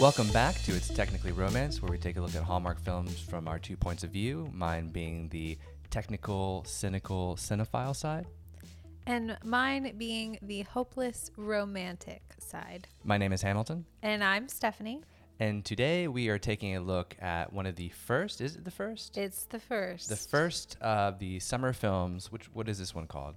Welcome back to It's Technically Romance, where we take a look at Hallmark films from our two points of view, mine being the technical, cynical, cinephile side. And mine being the hopeless romantic side. My name is Hamilton, And I'm Stephanie. and today we are taking a look at one of the first, is it the first? It's the first. the first of the summer films, which, what is this one called?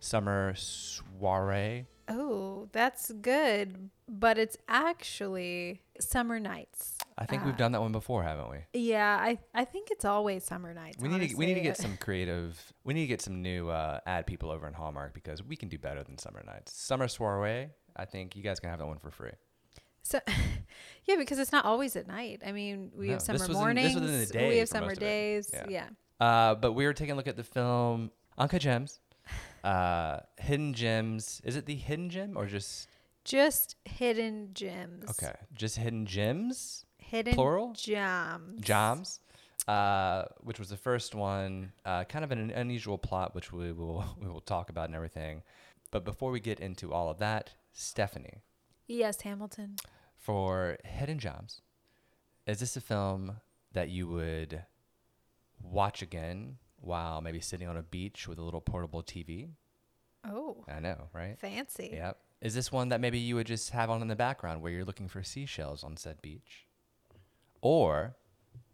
Summer Soiree. Oh, that's good. But it's actually Summer Nights. I think Uh, we've done that one before, haven't we? Yeah, I, I think it's always Summer Nights. We need to we need to get some creative. We need to get some new uh, ad people over in Hallmark because we can do better than Summer Nights. Summer Soiree. I think you guys can have that one for free. So, yeah, because it's not always at night. I mean, we No, have summer was in- this mornings. was in the we have summer most of it. days. Yeah. yeah. Uh, but we were taking a look at the film Anka Gems, uh, Hidden Gems. Is it the Hidden Gem or just Just hidden gems. okay? Just Hidden Gems, Hidden Plural? gems. Jams, uh, which was the first one. Uh, kind of an unusual plot, which we will we will talk about and everything. But before we get into all of that, Stephanie, Yes, Hamilton. for Hidden Gems, is this a film that you would watch again while maybe sitting on a beach with a little portable TV? Oh, I know, right? fancy. Yep. Is this one that maybe you would just have on in the background where you're looking for seashells on said beach? Or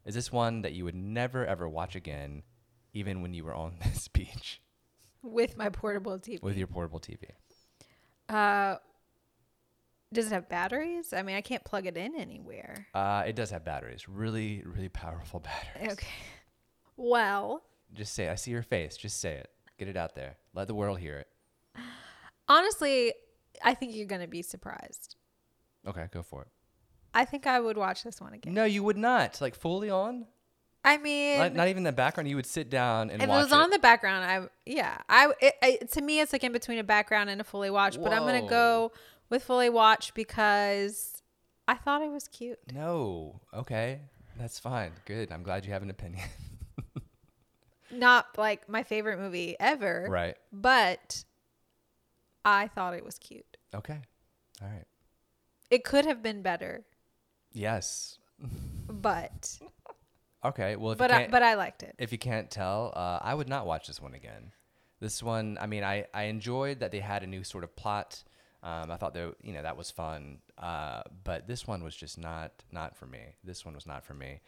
is this one that you would never ever watch again, even when you were on this beach With my portable TV. with your portable TV? Uh, does it have batteries? I mean, I can't plug it in anywhere. Uh, it does have batteries, really, really powerful batteries. Okay. Well, Just say, it. I see your face. Just say it. Get it out there. Let the world hear it. honestly, I think you're going to be surprised. Okay, go for it. I think I would watch this one again. No, you would not. Like fully on. I mean, Not, not even the background. You would sit down and if it watch was on the background, I yeah, I it, it, to me it's like in between a background and a fully watch. But I'm gonna go with fully watch because I thought it was cute. No. Okay. That's fine. Good. I'm glad you have an opinion. Not like my favorite movie ever, right. but I thought it was cute. Okay. All right. It could have been better, Yes. but Okay. Well, if but you I, can't, but I liked it. if you can't tell, uh, I would not watch this one again. This one, I mean, I, I enjoyed that they had a new sort of plot. Um, I thought that you know that was fun, uh, but this one was just not not for me. This one was not for me.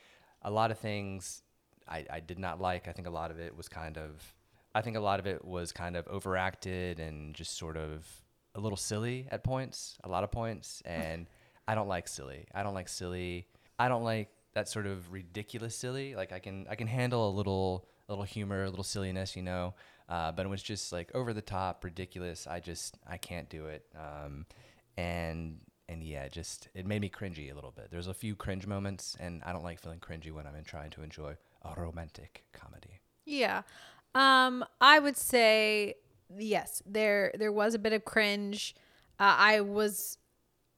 A lot of things I, I did not like. I think a lot of it was kind of, I think a lot of it was kind of overacted and just sort of a little silly at points, a lot of points. And I don't like silly. I don't like silly. I don't like that sort of ridiculous silly. Like I can I can handle a little a little humor, a little silliness, you know. Uh, but it was just like over the top, ridiculous. I just I can't do it. Um, and and yeah, just it made me cringy a little bit. There's a few cringe moments, and I don't like feeling cringy when I'm in trying to enjoy a romantic comedy. Yeah. Um, I would say yes. There there was a bit of cringe. Uh, I was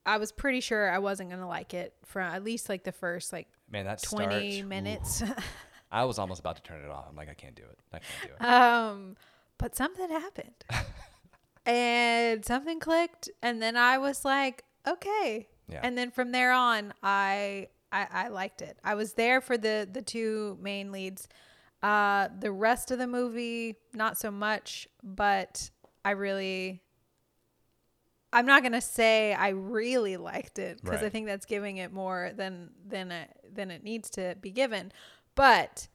I was pretty sure I wasn't gonna like it for at least like the first like Man, that twenty minutes. ooh, I was almost about to turn it off. I'm like, I can't do it. I can't do it. um, but something happened, and something clicked, and then I was like, okay. Yeah. And then from there on, I I, I liked it. I was there for the the two main leads. Uh, the rest of the movie, not so much, but I really. I'm not gonna say I really liked it because I think that's giving it more than than it, than it needs to be given. But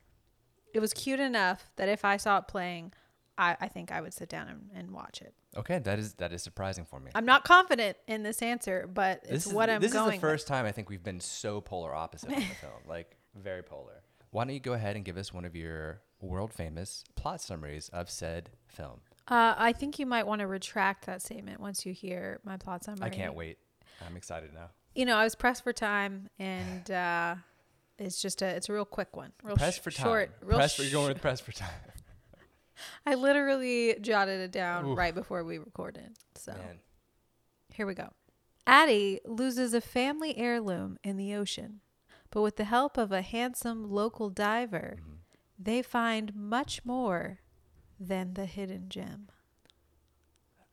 it was cute enough that if I saw it playing, I, I think I would sit down and, and watch it. Okay, that is that is surprising for me. I'm not confident in this answer, but it's this is, what I'm this is the with. first time I think we've been so polar opposite in the film, like very polar. Why don't you go ahead and give us one of your world famous plot summaries of said film? Uh, I think you might want to retract that statement once you hear my plot summary. I can't wait. I'm excited now. You know, I was pressed for time, and uh, it's just a it's a real quick one, real press sh- for time. short, real press for, you're going with press for time. I literally jotted it down Oof. right before we recorded. So Man, here we go. Addie loses a family heirloom in the ocean, but with the help of a handsome local diver, Mm-hmm. they find much more than the hidden gem.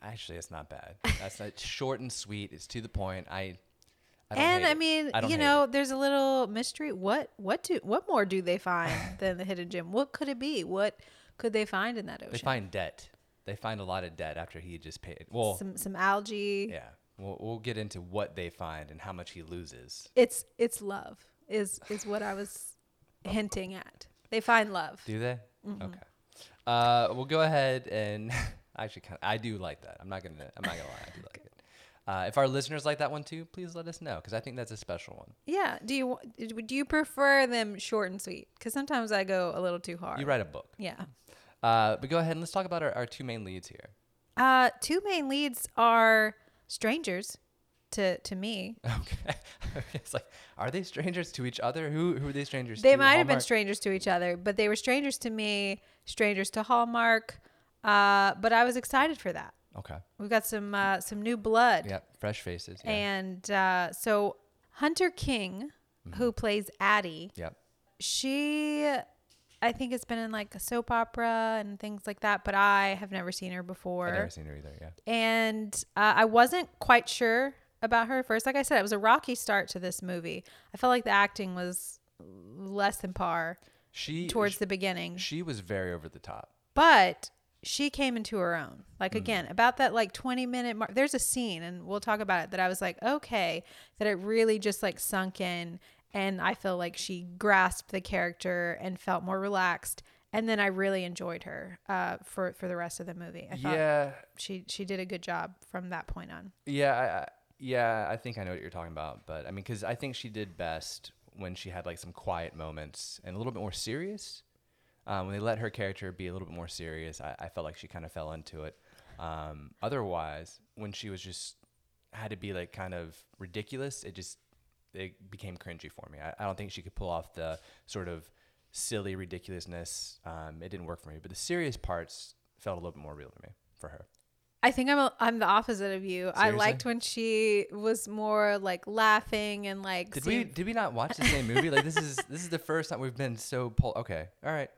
actually, it's not bad. That's not, it's short and sweet. It's to the point. I I don't and I mean, I you know, it. there's a little mystery. What what do what more do they find than the hidden gem? What could it be? What could they find in that ocean? they find debt. They find a lot of debt after he just paid. Well, some some algae. yeah. We'll, we'll get into what they find and how much he loses. It's it's love is is what I was hinting at. They find love. Do they? Mm-hmm. Okay. Uh, we'll go ahead and actually, kind of, I do like that. I'm not gonna. I'm not gonna lie. I do like it. Uh, if our listeners like that one too, please let us know because I think that's a special one. Yeah. Do you do you prefer them short and sweet? Because sometimes I go a little too hard. You write a book. Yeah. Uh, but go ahead and let's talk about our, our two main leads here. Uh, two main leads are strangers to to me. Okay. it's like, are they strangers to each other? Who who are they strangers to? They might have been strangers to each other, but they were strangers to me, strangers to Hallmark. Uh, but I was excited for that. Okay. We've got some uh, some new blood, Yep. Fresh faces. Yeah. and uh, so Hunter King, Mm-hmm. who plays Addie, yep. she, I think, has been in like a soap opera and things like that. But I have never seen her before. I've never seen her either. Yeah. and uh, I wasn't quite sure about her first. Like I said, it was a rocky start to this movie. I felt like the acting was less than par She towards sh- the beginning, she was very over the top. but she came into her own. Like Mm. again, about that like 20 minute mark, there's a scene, and we'll talk about it, that I was like, okay, that it really just like sunk in. And I feel like she grasped the character and felt more relaxed. And then I really enjoyed her uh, for for the rest of the movie. I thought Yeah. she she did a good job from that point on. Yeah, yeah, I think I know what you're talking about, but I mean, because I think she did best when she had like some quiet moments and a little bit more serious. Um, when they let her character be a little bit more serious, I, I felt like she kind of fell into it. Um, otherwise, when she was just had to be like kind of ridiculous, it just it became cringy for me. I, I don't think she could pull off the sort of silly ridiculousness. Um, it didn't work for me, but the serious parts felt a little bit more real to me for her. I think I'm a, I'm the opposite of you. I liked when she was more like laughing and like. Did we did we not watch the same movie? Like this is this is the first time we've been so pol- okay. All right.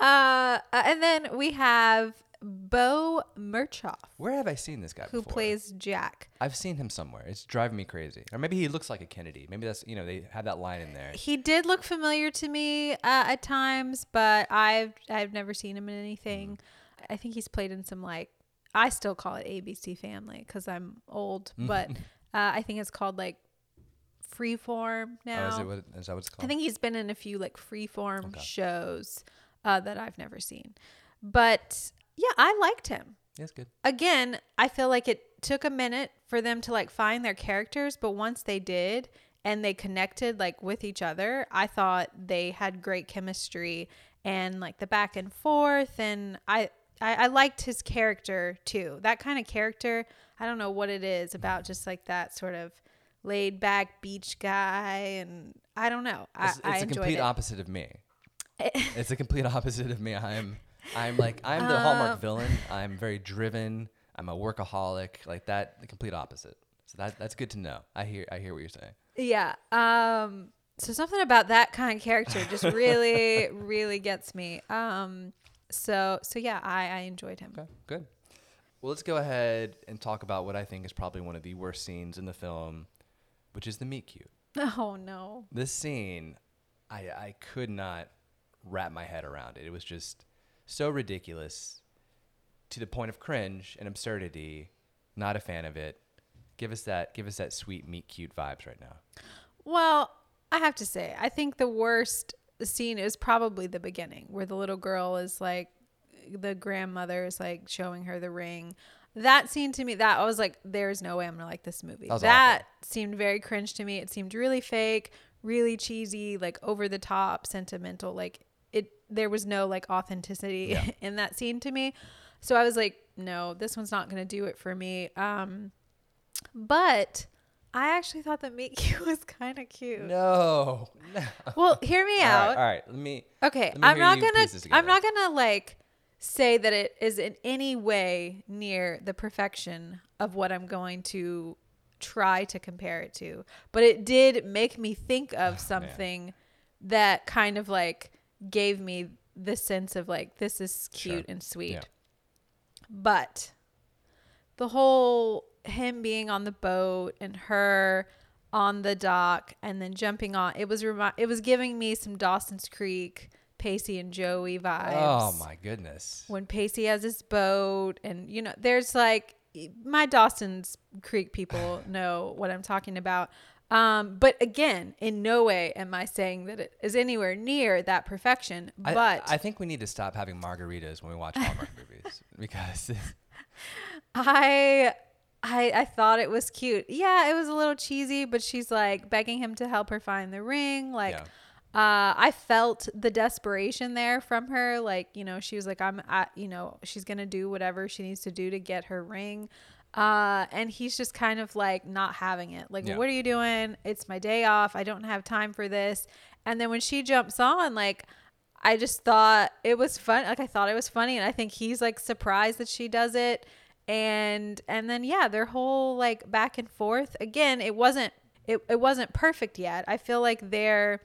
Uh, and then we have Beau Mirchoff, Where have I seen this guy who before? plays Jack. I've seen him somewhere. It's driving me crazy. Or maybe he looks like a Kennedy. Maybe that's you know they have that line in there. He did look familiar to me uh, at times, but I've I've never seen him in anything. I think he's played in some like I still call it ABC Family because I'm old, but uh, I think it's called like Freeform now. Oh, is it what is that what it's called? I think he's been in a few like freeform Okay. shows uh, that I've never seen. But yeah, I liked him. it's good. Again, I feel like it took a minute for them to like find their characters, but once they did and they connected like with each other, I thought they had great chemistry and like the back and forth and I I, I liked his character too. That kind of character, I don't know what it is about just like that sort of laid back beach guy and I don't know. I, It's, it's I a complete it. opposite of me. it's a complete opposite of me. I'm I'm like I'm the Hallmark Um, villain. I'm very driven. I'm a workaholic. Like that, the complete opposite. So that that's good to know. I hear I hear what you're saying. Yeah. Um so something about that kind of character just really really gets me. Um so so yeah, I I enjoyed him. Okay, good. Well, let's go ahead and talk about what I think is probably one of the worst scenes in the film, which is the meet cute. Oh no. This scene, I I could not wrap my head around it. It was just so ridiculous to the point of cringe and absurdity. Not a fan of it. Give us that give us that sweet meet cute vibes right now. Well, I have to say, I think the worst scene is probably the beginning where the little girl is like the grandmother is like showing her the ring. That scene to me, that I was like, there's no way I'm gonna like this movie. That That seemed very cringe to me. It seemed really fake, really cheesy, like over the top, sentimental. Like it, there was no like authenticity Yeah. in that scene to me. So I was like, no, this one's not gonna do it for me. Um, but I actually thought that Meet Cute was kind of cute. No. no. Well, hear me All out. right, all right. Let me Okay, Let me I'm not gonna. I'm not gonna like say that it is in any way near the perfection of what I'm going to try to compare it to. But it did make me think oh, of something that kind of like gave me the sense of like this is cute Sure. and sweet. Yeah. But the whole him being on the boat and her on the dock and then jumping on. It was remi- it was giving me some Dawson's Creek, Pacey and Joey vibes. Oh my goodness. When Pacey has his boat and you know, there's like my Dawson's Creek people know what I'm talking about. Um, but again, in no way am I saying that it is anywhere near that perfection. I- But I, think we need to stop having margaritas when we watch Hallmark movies because I I I thought it was cute. Yeah, it was a little cheesy, but she's like begging him to help her find the ring. Like Yeah. uh I felt the desperation there from her. Like, you know, she was like I'm at, you know, she's going to do whatever she needs to do to get her ring. Uh and he's just kind of like not having it. Like, Yeah. what are you doing? It's my day off. I don't have time for this. And then when she jumps on like I just thought it was fun. Like I thought it was funny, and I think he's like surprised that she does it. And and then yeah, their whole like back and forth. Again, it wasn't it, it wasn't perfect yet. I feel like their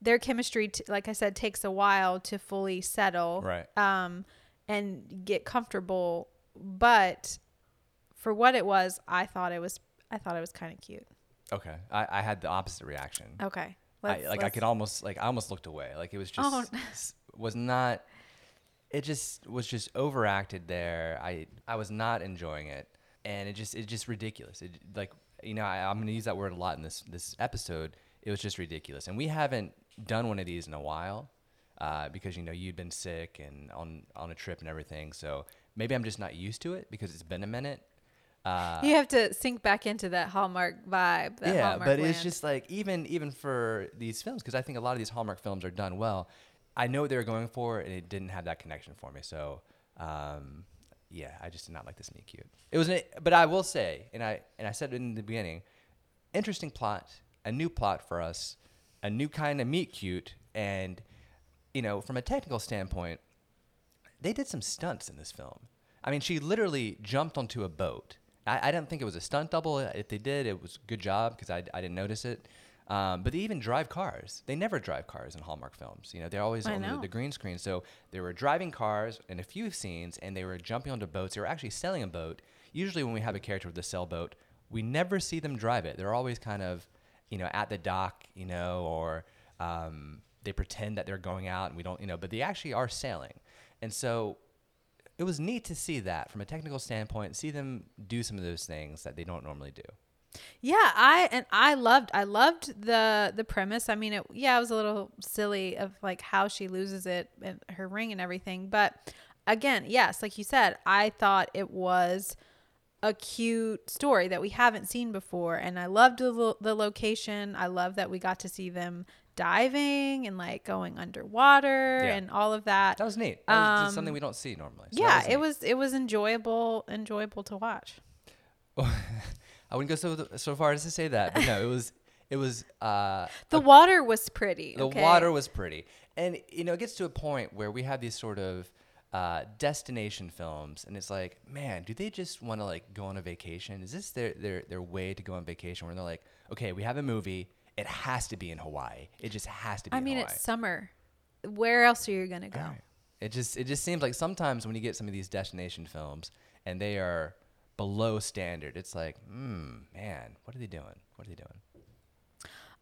their chemistry, t- like I said, takes a while to fully settle, Right. Um, and get comfortable. But for what it was, I thought it was I thought it was kind of cute. okay, I, I had the opposite reaction. Okay, I, like I could almost like I almost looked away. Like it was just Oh. was not. It just was just overacted there. I I was not enjoying it, and it just it's just ridiculous. It like you know I, I'm gonna use that word a lot in this this episode. It was just ridiculous, and we haven't done one of these in a while uh, because you know you'd been sick and on on a trip and everything. So maybe I'm just not used to it because it's been a minute. Uh, you have to sink back into that Hallmark vibe. That yeah, Hallmark but it's just like even even for these films because I think a lot of these Hallmark films are done well. I know what they were going for, and it didn't have that connection for me. So, um, yeah, I just did not like this meet cute. It was, an, but I will say, and I and I said it in the beginning, interesting plot, a new plot for us, a new kind of meet cute, and you know, from a technical standpoint, they did some stunts in this film. I mean, she literally jumped onto a boat. I, I didn't think it was a stunt double. If they did, it was good job because I, I didn't notice it. Um, but they even drive cars. They never drive cars in Hallmark films. You know, they're always I on the, the green screen. So they were driving cars in a few scenes, and they were jumping onto boats. They were actually sailing a boat. Usually, when we have a character with a sailboat, we never see them drive it. They're always kind of, you know, at the dock, you know, or um, they pretend that they're going out, and we don't, you know, but they actually are sailing. And so it was neat to see that from a technical standpoint, see them do some of those things that they don't normally do. Yeah, I and I loved I loved the the premise. I mean, it yeah, it was a little silly of like how she loses it and her ring and everything, but again, yes, like you said, I thought it was a cute story that we haven't seen before and I loved the lo- the location. I love that we got to see them diving and like going underwater Yeah. and all of that. That was neat. That was Um, something we don't see normally. So yeah, was it was it was enjoyable enjoyable to watch. I wouldn't go so so far as to say that, but no, it was it was uh, The water was pretty. the okay? water was pretty, and you know it gets to a point where we have these sort of uh, destination films, and it's like, man, do they just want to like go on a vacation? Is this their their their way to go on vacation? Where they're like, okay, we have a movie, it has to be in Hawaii. It just has to be. I mean, Hawaii. it's summer. Where else are you gonna go? Right. It just it just seems like sometimes when you get some of these destination films and they are below standard, it's like, hmm, man, what are they doing? What are they doing?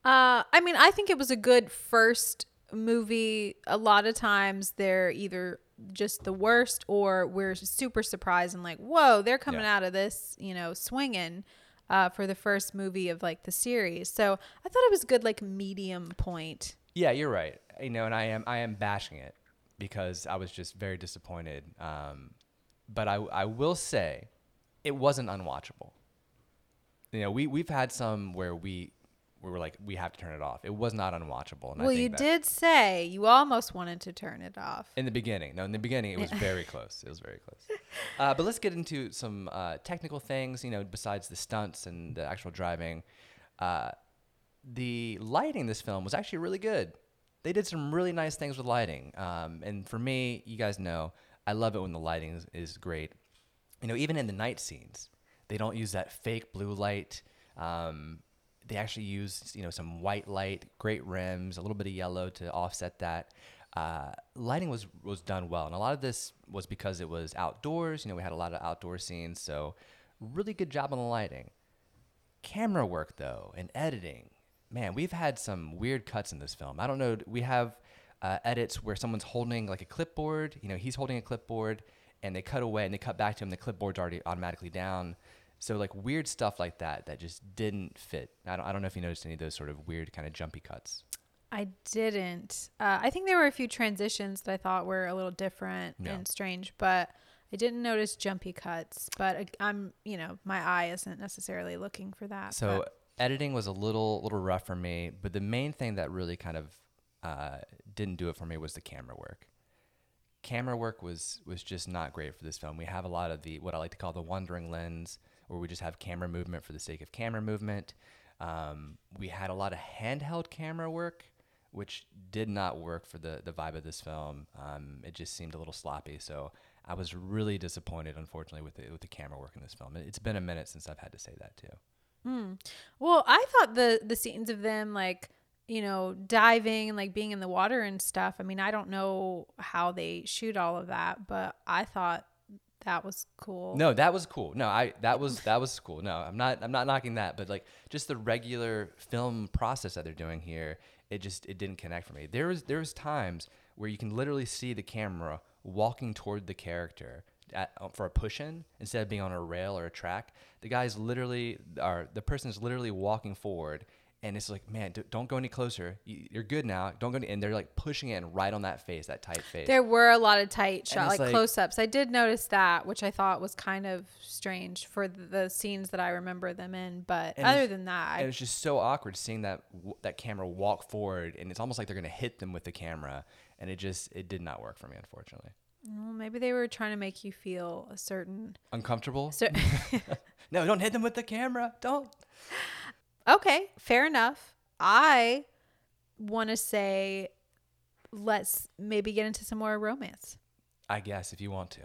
Uh, I mean, I think it was a good first movie. A lot of times they're either just the worst or we're super surprised and like, whoa, they're coming Yeah. out of this, you know, swinging. Uh, for the first movie of like the series, so I thought it was good like medium point. Yeah, you're right. You know, and I am I am bashing it because I was just very disappointed. Um, but I I will say, it wasn't unwatchable. You know, we we've had some where we we were like we have to turn it off. It was not unwatchable. And I well, you did say you almost wanted to turn it off. In the beginning, no, in the beginning it was very close. It was very close. Uh, but let's get into some uh, technical things. You know, besides the stunts and the actual driving, uh, the lighting this film was actually really good. They did some really nice things with lighting. Um, and for me, you guys know, I love it when the lighting is, is great. You know, even in the night scenes, they don't use that fake blue light. Um, they actually use, you know, some white light, great rims, a little bit of yellow to offset that. Uh, lighting was was done well, and a lot of this was because it was outdoors. You know, we had a lot of outdoor scenes, so really good job on the lighting camera work though and editing, man, we've had some weird cuts in this film. I don't know. We have uh, edits where someone's holding like a clipboard. You know, he's holding a clipboard, and they cut away and they cut back to him. The clipboard's already automatically down. So like weird stuff like that that just didn't fit. I don't, I don't know if you noticed any of those sort of weird kind of jumpy cuts. I didn't. Uh, I think there were a few transitions that I thought were a little different and strange, but I didn't notice jumpy cuts. But I'm, you know, my eye isn't necessarily looking for that. So but- editing was a little little rough for me, but the main thing that really kind of uh, didn't do it for me was the camera work. Camera work was was just not great for this film. We have a lot of the what I like to call the wandering lens, where we just have camera movement for the sake of camera movement. Um, we had a lot of handheld camera work, which did not work for the the vibe of this film. Um, it just seemed a little sloppy. So I was really disappointed, unfortunately, with the with the camera work in this film. It's been a minute since I've had to say that too. Well, I thought the the scenes of them like you know diving and like being in the water and stuff. I mean, I don't know how they shoot all of that, but I thought that was cool. No, that was cool. No, I that was that was cool. No, I'm not I'm not knocking that, but like just the regular film process that they're doing here, it just it didn't connect for me. There was there was times where you can literally see the camera walking toward the character at, uh, for a push in instead of being on a rail or a track. The guy's literally or the person is literally walking forward. And it's like, man, d- don't go any closer. You- You're good now. Don't go any, and they're like pushing in right on that face, that tight face. There were a lot of tight shots, like, like- close ups. I did notice that, which I thought was kind of strange for the, the scenes that I remember them in. But other than that, and I, it's just so awkward seeing that that camera walk forward, and it's almost like they're gonna hit them with the camera, and it just it did not work for me, unfortunately. well, maybe they were trying to make you feel a certain. Uncomfortable? cer- no, don't hit them with the camera. Don't. Okay, fair enough. I want to say, let's maybe get into some more romance. I guess if you want to.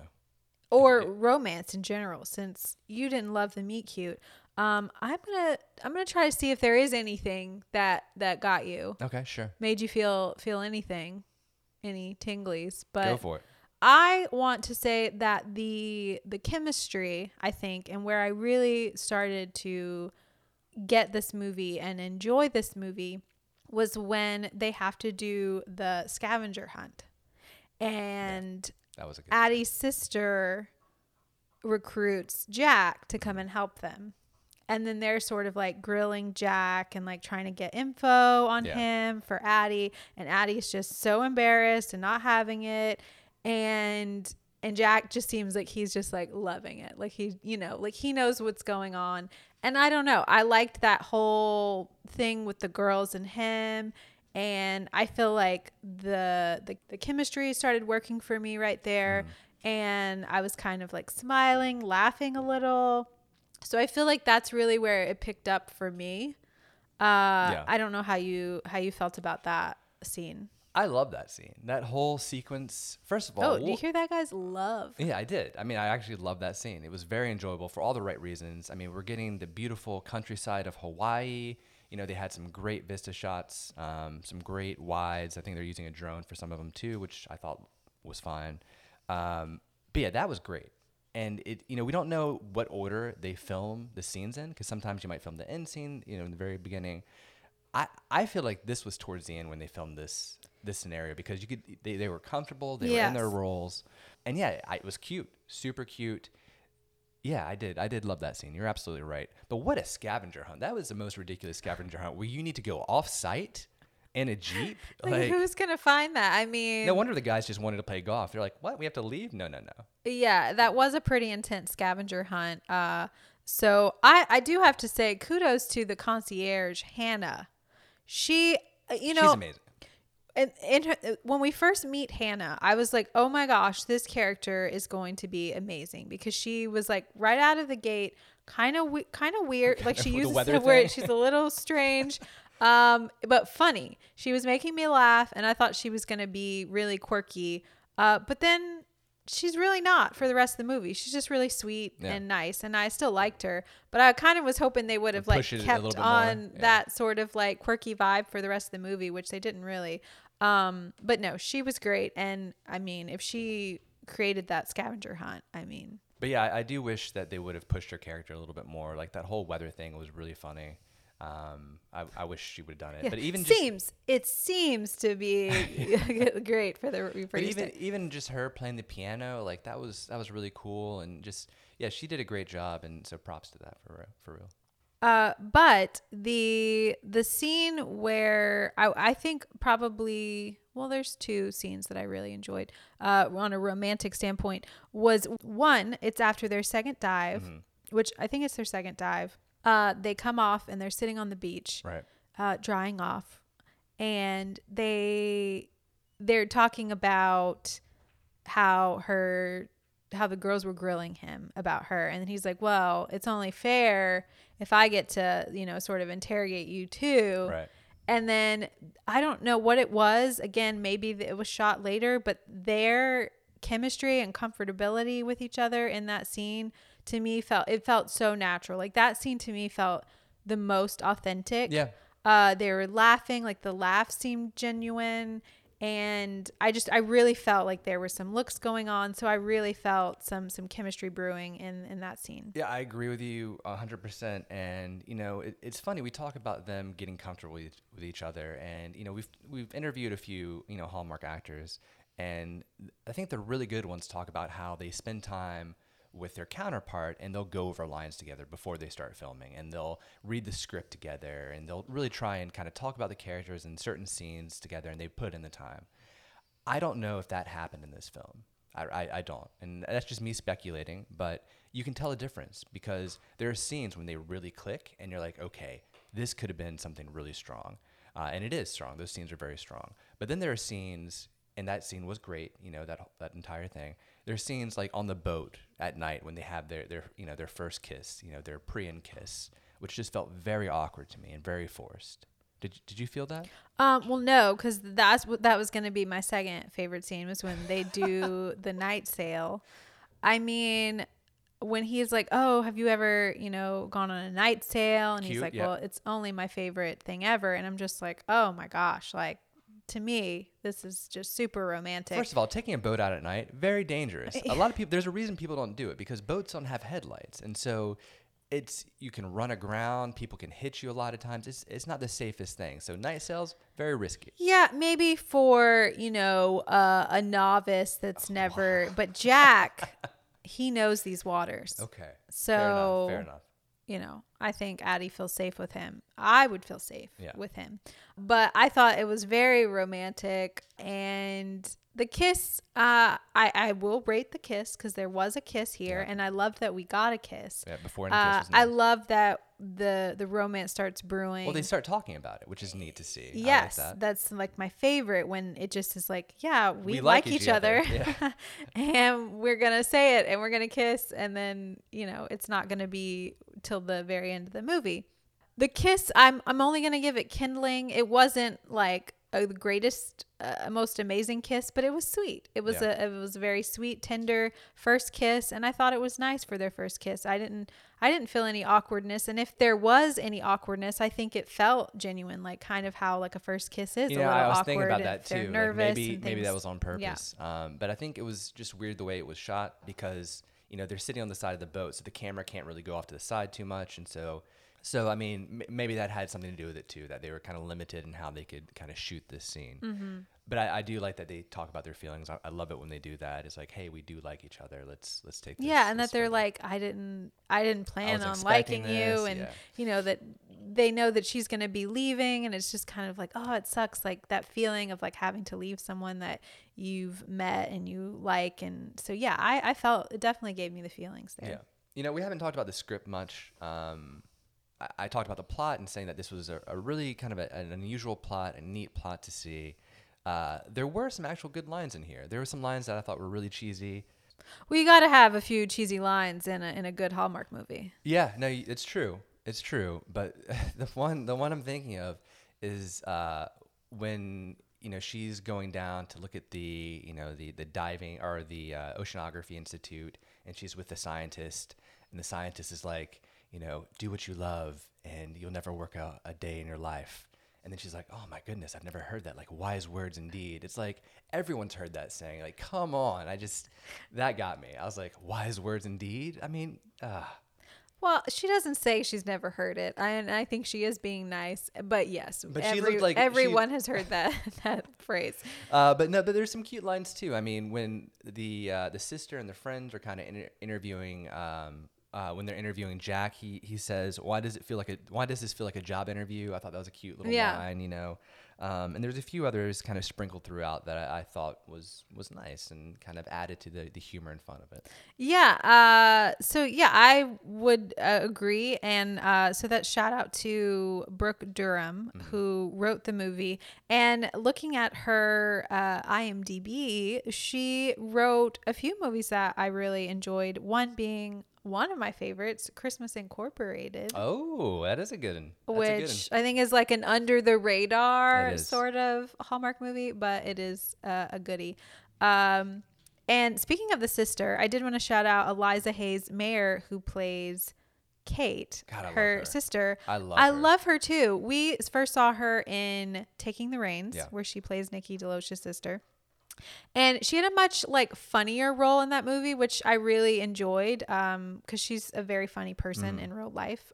or romance in general since you didn't love the meet cute um i'm gonna i'm gonna try to see if there is anything that that got you Okay, sure. made you feel feel anything any tinglies but Go for it. i want to say that the the chemistry i think and where i really started to get this movie and enjoy this movie was when they have to do the scavenger hunt and That was a good. Addie's sister recruits Jack to come and help them. And then they're sort of like grilling Jack and like trying to get info on Yeah. him for Addie. And Addie's just so embarrassed and not having it. And and Jack just seems like he's just like loving it. Like he, you know, like he knows what's going on. And I don't know. I liked that whole thing with the girls and him and I feel like the the, the chemistry started working for me right there and I was kind of like smiling, laughing a little. So I feel like that's really where it picked up for me. Uh Yeah. I don't know how you how you felt about that scene. I love that scene. That whole sequence. First of all, Oh, do you hear that guys? Love. Yeah, I did. I mean, I actually love that scene. It was very enjoyable for all the right reasons. I mean, we're getting the beautiful countryside of Hawaii. You know, they had some great vista shots, um, some great wides. I think they're using a drone for some of them too, which I thought was fine. Um, but yeah, that was great. And it, you know, we don't know what order they film the scenes in because sometimes you might film the end scene, you know, in the very beginning. I, I feel like this was towards the end when they filmed this this scenario because you could they, they were comfortable they were in their roles. And yeah I, it was cute super cute. Yeah I did I did love that scene. You're absolutely right. But what a scavenger hunt. That was the most ridiculous scavenger hunt where you need to go off site in a jeep? Like, like who's gonna find that? I mean, no wonder the guys just wanted to play golf. They're like what? We have to leave? No no no. Yeah, that was a pretty intense scavenger hunt. Uh, so I, I do have to say kudos to the concierge Hannah. She, uh, you know, she's amazing in, in her, when we first meet Hannah, I was like, oh my gosh, this character is going to be amazing because she was like right out of the gate, kind of we- kind of weird. Like she The uses weather the word, she's a little strange, um, but funny. She was making me laugh, and I thought she was going to be really quirky. Uh, but then she's really not for the rest of the movie. She's just really sweet Yeah. and nice, and I still liked her. But I kind of was hoping they would have like push it a kept little bit more, on yeah. that sort of like quirky vibe for the rest of the movie, which they didn't really. Um, but no, she was great, and I mean, if she created that scavenger hunt, I mean, But yeah, I, I do wish that they would have pushed her character a little bit more. Like that whole weather thing was really funny. Um, I, I wish she would have done it. Yeah, But even just, seems it seems to be great for the even even just her playing the piano, like that was that was really cool and just yeah, she did a great job and so props to that for real, for real. Uh, but the the scene where I, I think probably well, there's two scenes that I really enjoyed. Uh, on a romantic standpoint, was one. It's after their second dive, Mm-hmm. which I think it's their second dive. Uh, they come off and they're sitting on the beach, Right. uh, drying off, and they they're talking about how her how the girls were grilling him about her and he's like well it's only fair if i get to you know sort of interrogate you too Right. and then i don't know what it was again maybe it was shot later but their chemistry and comfortability with each other in that scene to me felt it felt so natural like that scene to me felt the most authentic Yeah. uh, they were laughing, like the laugh seemed genuine. And I just, I really felt like there were some looks going on. So I really felt some, some chemistry brewing in, in that scene. Yeah, I agree with you 100%. And, you know, it, it's funny. We talk about them getting comfortable with, with each other. And, you know, we've, we've interviewed a few, you know, Hallmark actors. And I think the really good ones talk about how they spend time with their counterpart and they'll go over lines together before they start filming and they'll read the script together and they'll really try and kind of talk about the characters and certain scenes together and they put in the time. I don't know if that happened in this film. I, I, I don't. And that's just me speculating, but you can tell a difference because there are scenes when they really click and you're like, okay, this could have been something really strong. Uh, and it is strong. Those scenes are very strong. But then there are scenes, and that scene was great, you know, that, that entire thing. There's scenes like on the boat at night when they have their, their you know, their first kiss, you know, their pre-in kiss, which just felt very awkward to me and very forced. Did, did you feel that? Um, well, no, because that's what that was going to be my second favorite scene was when they do the night sail. I mean, when he's like, "Oh, have you ever, you know, gone on a night sail?" and he's like. "Well, it's only my favorite thing ever," and I'm just like, "Oh my gosh!" Like to me, this is just super romantic. First of all, taking a boat out at night, very dangerous. A lot of people, there's a reason people don't do it because boats don't have headlights. And so it's, you can run aground, people can hit you a lot of times. It's, it's not the safest thing. So night sails, very risky. Yeah, maybe for you know uh, a novice that's never. But Jack, he knows these waters. Okay. fair So enough. Fair enough. You know, I think Addie feels safe with him. I would feel safe Yeah. with him. But I thought it was very romantic and the kiss, uh, I, I will rate the kiss because there was a kiss here Yeah. and I love that we got a kiss. Yeah, before any kiss Uh, was I known. love that the the romance starts brewing. Well, they start talking about it, which is neat to see. Yes, like that. that's like my favorite when it just is like, yeah, we, We like, like each each other, other, yeah. and we're gonna say it, and we're gonna kiss, and then you know it's not gonna be till the very end of the movie. The kiss, I'm I'm only gonna give it kindling. It wasn't like a, the greatest, uh, most amazing kiss, but it was sweet. It was Yeah. a it was a very sweet, tender first kiss, and I thought it was nice for their first kiss. I didn't I didn't feel any awkwardness, and if there was any awkwardness, I think it felt genuine, like kind of how like a first kiss is you a little I was awkward. thinking about that too. Like maybe maybe that was on purpose. Yeah. Um, but I think it was just weird the way it was shot because you know they're sitting on the side of the boat, so the camera can't really go off to the side too much, and so so I mean m- maybe that had something to do with it too, that they were kind of limited in how they could kind of shoot this scene. Mm-hmm. But I, I do like that they talk about their feelings. I, I love it when they do that. It's like, hey, we do like each other. Let's let's take this. yeah and this that they're like i didn't i didn't plan was on liking you and yeah. you know that they know that she's going to be leaving and it's just kind of like oh it sucks like that feeling of like having to leave someone that you've met and you like and so yeah i i felt it definitely gave me the feelings there Yeah. You know, we haven't talked about the script much. Um, I, I talked about the plot and saying that this was a, a really kind of a, an unusual plot, a neat plot to see. Uh, there were some actual good lines in here. There were some lines that I thought were really cheesy. well you got to have a few cheesy lines in a in a good hallmark movie Yeah, no, it's true. It's true. But the one, the one I'm thinking of is uh, when you know she's going down to look at the you know the the diving or the uh, oceanography institute, and she's with the scientist, and the scientist is like, you know, do what you love, and you'll never work a, a day in your life. And then she's like, "Oh my goodness, I've never heard that. Like wise words indeed." It's like everyone's heard that saying. Like, come on. I just that got me. I was like, "Wise words indeed." I mean, uh, Well, she doesn't say she's never heard it, I, and I think she is being nice. But yes, But she every, looked like she- everyone has heard that that phrase. Uh, but no, but there's some cute lines too. I mean, when the uh, the sister and the friends are kind of inter- interviewing, um, uh, when they're interviewing Jack, he he says, "Why does it feel like a Why does this feel like a job interview?" I thought that was a cute little Yeah. line, you know. Um, and there's a few others kind of sprinkled throughout that I, I thought was was nice and kind of added to the the humor and fun of it. Yeah. Uh, so yeah, I would uh, agree, and uh, so that shout out to Brooke Durham who wrote the movie. And looking at her uh, IMDb, she wrote a few movies that I really enjoyed. One being one of my favorites, Christmas Incorporated. Oh, that is a good one. That's a good one. which I think is like an under the radar sort of Hallmark movie, but it is uh, a goodie. Um, and speaking of the sister, I did want to shout out Eliza Hayes Mayer, who plays Kate, God, her, her. sister. I love I her. love her too. We first saw her in Taking the Reins, Yeah. where she plays Nikki DeLoach's sister. And she had a much like funnier role in that movie, which I really enjoyed because she's a very funny person Mm. in real life.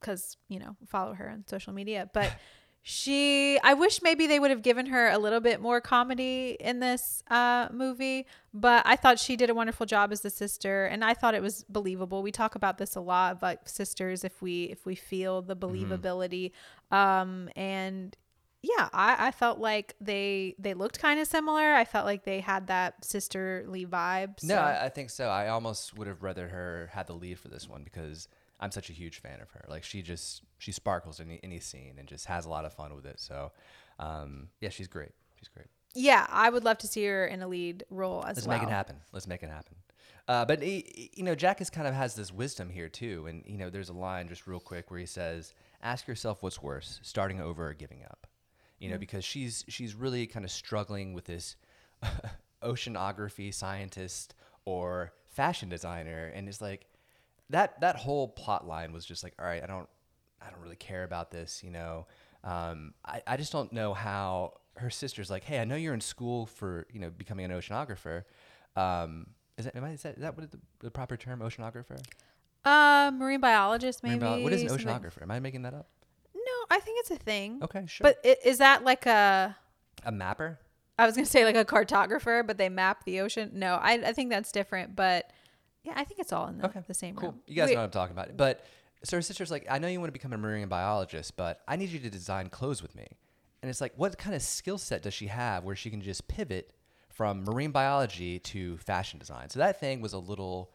Because you know, follow her on social media. But she, I wish maybe they would have given her a little bit more comedy in this uh, movie. But I thought she did a wonderful job as the sister, and I thought it was believable. We talk about this a lot about sisters if we if we feel the Mm-hmm. believability. Um, and yeah I, I felt like they they looked kind of similar i felt like they had that sisterly vibe so. No, I, I think so. I almost would have rather her had the lead for this one because I'm such a huge fan of her. Like she just she sparkles in any, any scene and just has a lot of fun with it. So, um, yeah, she's great. She's great. yeah i would love to see her in a lead role as well. Let's make it happen. Let's make it happen. Uh, but he- you know, Jack is kind of has this wisdom here too, and you know, there's a line just real quick where he says, "Ask yourself what's worse, starting over or giving up." You know, because she's she's really kind of struggling with this oceanography scientist or fashion designer, and it's like that that whole plot line was just like, all right, I don't I don't really care about this, you know. Um, I, I just don't know how her sister's like, hey, I know you're in school for you know becoming an oceanographer. Um, is that am I is that, is that what the, the proper term oceanographer? uh marine biologist maybe Marine bio- what is an something. oceanographer? Am I making that up? I think it's a thing Okay, sure. but i- is that like a a mapper? i was gonna say like a cartographer but they map the ocean no i, I think that's different but yeah i think it's all in the, Okay, the same Cool. room You guys We- know what I'm talking about. But so her sister's like, I know you want to become a marine biologist, but I need you to design clothes with me. And it's like, what kind of skill set does she have where she can just pivot from marine biology to fashion design? So that thing was a little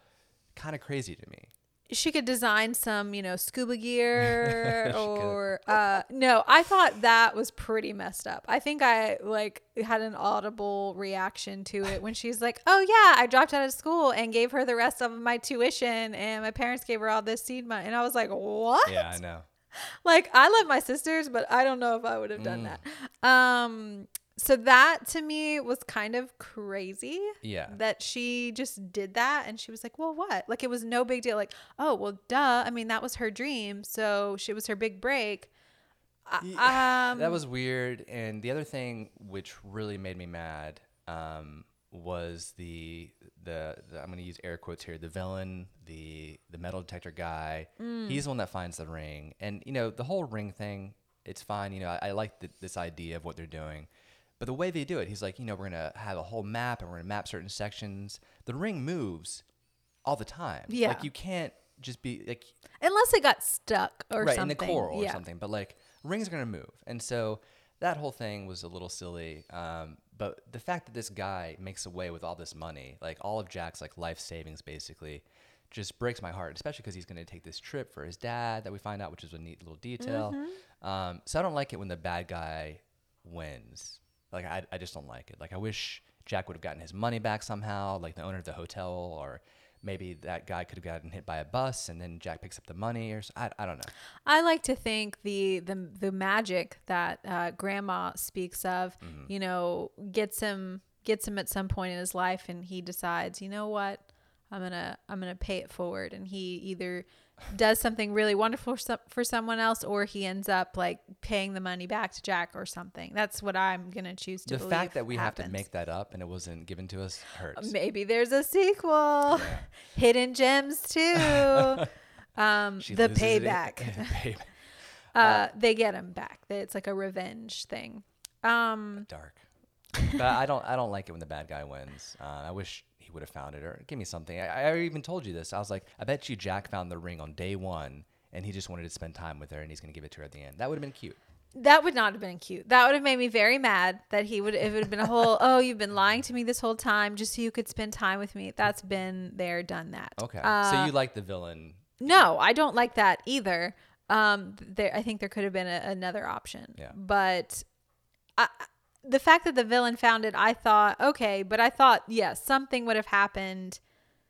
kind of crazy to me. She could design some, you know, scuba gear or uh no, I thought that was pretty messed up. I think I like had an audible reaction to it when she's like, "Oh yeah, I dropped out of school and gave her the rest of my tuition and my parents gave her all this seed money." And I was like, "What?" Yeah, I know. like I love my sisters, but I don't know if I would have done Mm. that. Um so that to me was kind of crazy Yeah. that she just did that and she was like, "Well, what?" Like it was no big deal. Like, "Oh, well, duh. I mean, that was her dream, so she was her big break." I- Um that was weird. And the other thing which really made me mad um, was the, the the I'm going to use air quotes here. The villain, the the metal detector guy. Mm. He's the one that finds the ring. And you know the whole ring thing. It's fine. You know I, I like th- this idea of what they're doing. But the way they do it, he's like, you know, we're gonna have a whole map and we're gonna map certain sections. The ring moves all the time. Yeah. Like you can't just be like unless it got stuck or right something. in the coral or something. But like rings are gonna move, and so that whole thing was a little silly. Um, but the fact that this guy makes away with all this money, like all of Jack's like life savings, basically, just breaks my heart. Especially because he's gonna take this trip for his dad that we find out, which is a neat little detail. Mm-hmm. Um, so I don't like it when the bad guy wins. Like I, I just don't like it. Like I wish Jack would have gotten his money back somehow, like the owner of the hotel, or maybe that guy could have gotten hit by a bus and then Jack picks up the money, or I, I don't know. I like to think the the the magic that uh, Grandma speaks of, Mm-hmm. you know, gets him gets him at some point in his life, and he decides, you know what, I'm gonna I'm gonna pay it forward, and he either does something really wonderful for some- for someone else, or he ends up like paying the money back to Jack or something. That's what I'm gonna choose to do. the fact that we have to make that up and it wasn't given to us hurts. Maybe there's a sequel. Hidden gems too. um, the payback. Payback. uh, they get him back. It's like a revenge thing. Um, dark. but I don't I don't like it when the bad guy wins. Uh, I wish he would have found it or give me something. I, I even told you this. I was like, I bet you Jack found the ring on day one and he just wanted to spend time with her and he's gonna give it to her at the end. That would have been cute. that would not have been cute. That would have made me very mad. That he would. If it would have been a whole. Oh, you've been lying to me this whole time just so you could spend time with me. That's been there, done that. Okay. Uh, so you like the villain? No, I don't like that either. Um, there, I think there could have been a, another option. Yeah. But I, the fact that the villain found it, I thought okay, but I thought yes, something would have happened.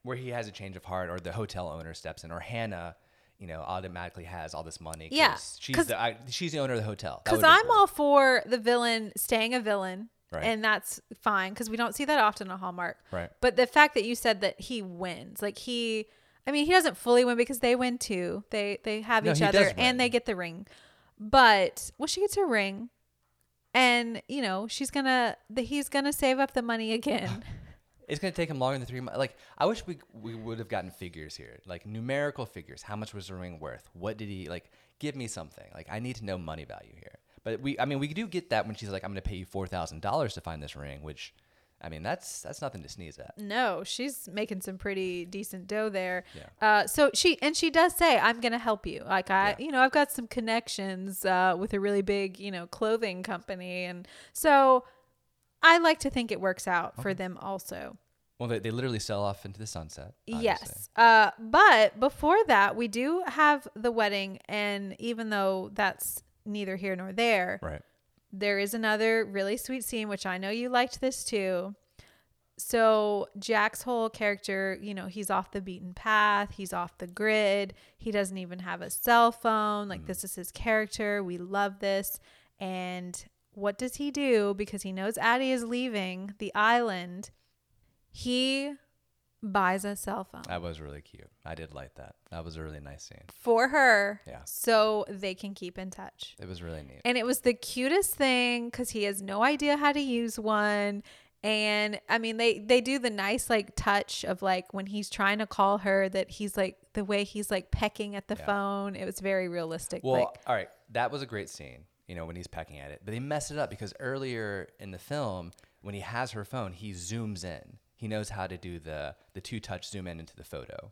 Where he has a change of heart, or the hotel owner steps in, or Hannah, you know, automatically has all this money. Yeah, she's 'cause- the I, she's the owner of the hotel. Because I'm cool. all for the villain staying a villain. Right. And that's fine because we don't see that often on Hallmark. Right. But the fact that you said that he wins, like he, I mean, he doesn't fully win because they win too. They they have No, each other and they get the ring. But well, she gets her ring, and you know she's gonna the, he's gonna save up the money again. It's gonna take him longer than three months. Like I wish we we would have gotten figures here, like numerical figures. How much was the ring worth? What did he like? Give me something. Like I need to know money value here. But we, I mean, we do get that when she's like, "I'm gonna pay you four thousand dollars to find this ring," which, I mean, that's that's nothing to sneeze at. no, she's making some pretty decent dough there. Yeah. Uh, so she and she does say, "I'm gonna help you." Like I, Yeah. you know, I've got some connections uh, with a really big, you know, clothing company, and so I like to think it works out for them also. Well, they, they literally sell off into the sunset. obviously. Yes. Uh, but before that, we do have the wedding, and even though that's neither here nor there, Right. There is another really sweet scene, which I know you liked this too. So Jack's whole character, you know, he's off the beaten path, he's off the grid, he doesn't even have a cell phone. Like this mm. is his character. We love this. And what does he do? Because he knows Addie is leaving the island, he buys a cell phone That was really cute. I did like that. That was a really nice scene. for her Yeah. so they can keep in touch. It was really neat. And it was the cutest thing because he has no idea how to use one. And I mean, they they do the nice like touch of like when he's trying to call her that he's like the way he's like pecking at the Yeah. phone. It was very realistic. Well, like all right, that was a great scene. You know when he's pecking at it, but they messed it up because earlier in the film, when he has her phone, he zooms in. He knows how to do the the two touch zoom in into the photo.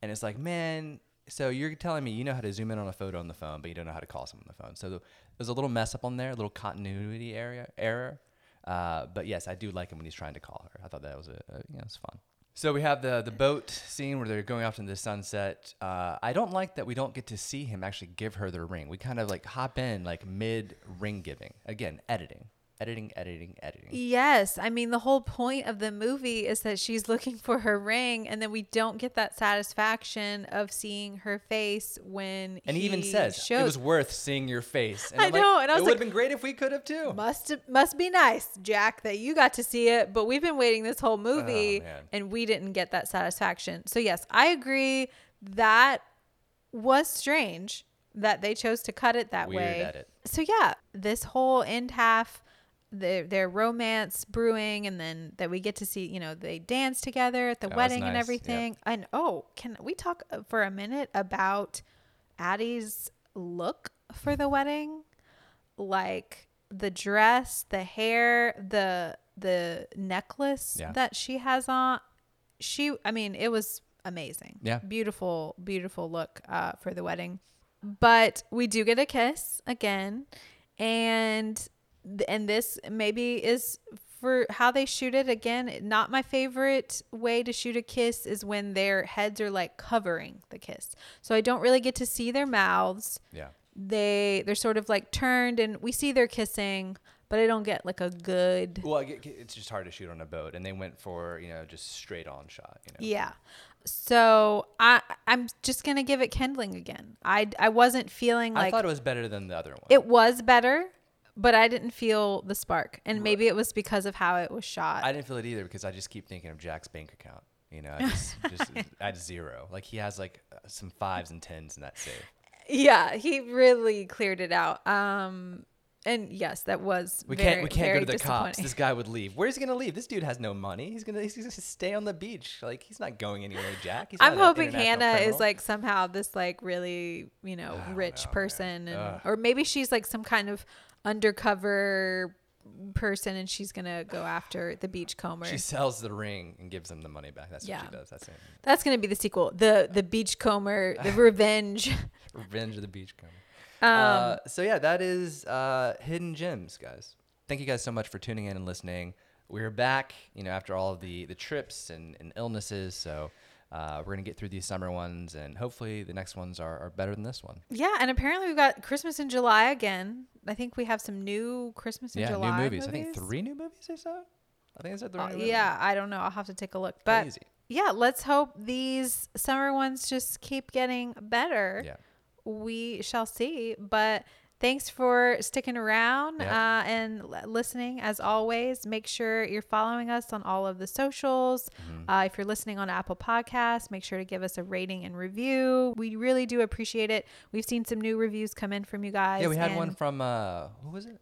And it's like, man, so you're telling me you know how to zoom in on a photo on the phone, but you don't know how to call someone on the phone. So the, there's a little mess up on there, a little continuity area error. Uh, but yes, I do like him when he's trying to call her. I thought that was a, a you know, it's fun. So we have the the boat scene where they're going off into the sunset. Uh, I don't like that we don't get to see him actually give her the ring. We kind of like hop in like mid ring giving. Again, editing, editing, editing, editing. Yes, I mean the whole point of the movie is that she's looking for her ring, and then we don't get that satisfaction of seeing her face when And he, even says shows. it was worth seeing your face. And I I'm like, know, and I was it would like- have been great if we could have too. must must be nice, Jack, that you got to see it, but we've been waiting this whole oh, movie Oh, and we didn't get that satisfaction. So yes, I agree that was strange that they chose to cut it that Weird way. edit. So yeah, this whole end half their their romance brewing and then that we get to see, you know, they dance together at the That wedding and nice, everything. And oh, can we talk for a minute about Addie's look for the wedding? Like the dress, the hair, the the necklace Yeah. that she has on. She I mean, it was amazing. Yeah. Beautiful, beautiful look uh, for the wedding. But we do get a kiss again. And and this maybe is for how they shoot it again. Not my favorite way to shoot a kiss is when their heads are like covering the kiss. So I don't really get to see their mouths. Yeah. They they're sort of like turned and we see they're kissing, but I don't get like a good Well, it's just hard to shoot on a boat, and they went for you know just straight on shot. You know. Yeah. So I I'm just gonna give it kindling again. I I wasn't feeling like I thought it was better than the other one. it was better, but I didn't feel the spark, and maybe it was because of how it was shot. I didn't feel it either because I just keep thinking of Jack's bank account. You know, I just, just at zero. Like he has like uh, some fives and tens in that save. Yeah, he really cleared it out. Um, and yes, that was We very, can't we can't go to the cops. This guy would leave. Where's he gonna leave? This dude has no money. He's gonna he's gonna stay on the beach. Like he's not going anywhere, Jack. He's I'm hoping Hannah is like somehow this like really you know rich know, person, and or maybe she's like some kind of undercover person, and she's gonna go after the beachcomber. She sells the ring and gives him the money back. That's Yeah. what she does. That's it. That's gonna be the sequel, the the beachcomber, the revenge. Revenge of the Beachcomber. Um, uh, so yeah, that is uh, Hidden Gems, guys. Thank you guys so much for tuning in and listening. We're back, you know, after all of the the trips and, and illnesses. So uh, we're gonna get through these summer ones, and hopefully the next ones are, are better than this one. yeah, and apparently we've got Christmas in July again. I think we have some new Christmas in yeah, July new movies. I think three new movies or so. I think I said three. Uh, yeah, I don't know. I'll have to take a look. But Crazy. yeah, let's hope these summer ones just keep getting better. Yeah. We shall see. But thanks for sticking around Yeah. uh, and l- listening. As always, make sure you're following us on all of the socials. Mm-hmm. Uh, if you're listening on Apple Podcasts, make sure to give us a rating and review. We really do appreciate it. We've seen some new reviews come in from you guys. Yeah, we had one from uh, who was it?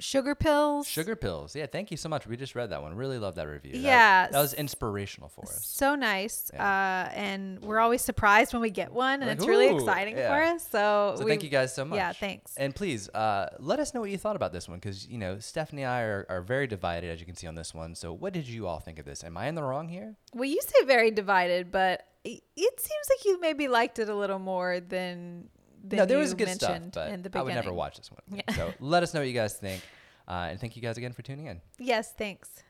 Sugar Pills. Sugar Pills. Yeah, thank you so much. We just read that one. Really love that review. Yeah, that, was inspirational for us. so nice Yeah. uh, and we're always surprised when we get one and Like, it's really exciting yeah. for us so, So we- thank you guys so much. yeah thanks And please, uh, let us know what you thought about this one because, you know, Stephanie and I are, are very divided, as you can see on this one. So, what did you all think of this? Am I in the wrong here? well you say very divided but it, seems like you maybe liked it a little more than no, there was good stuff, but in the I would never watch this one. Yeah. So, let us know what you guys think. Uh, and thank you guys again for tuning in. yes thanks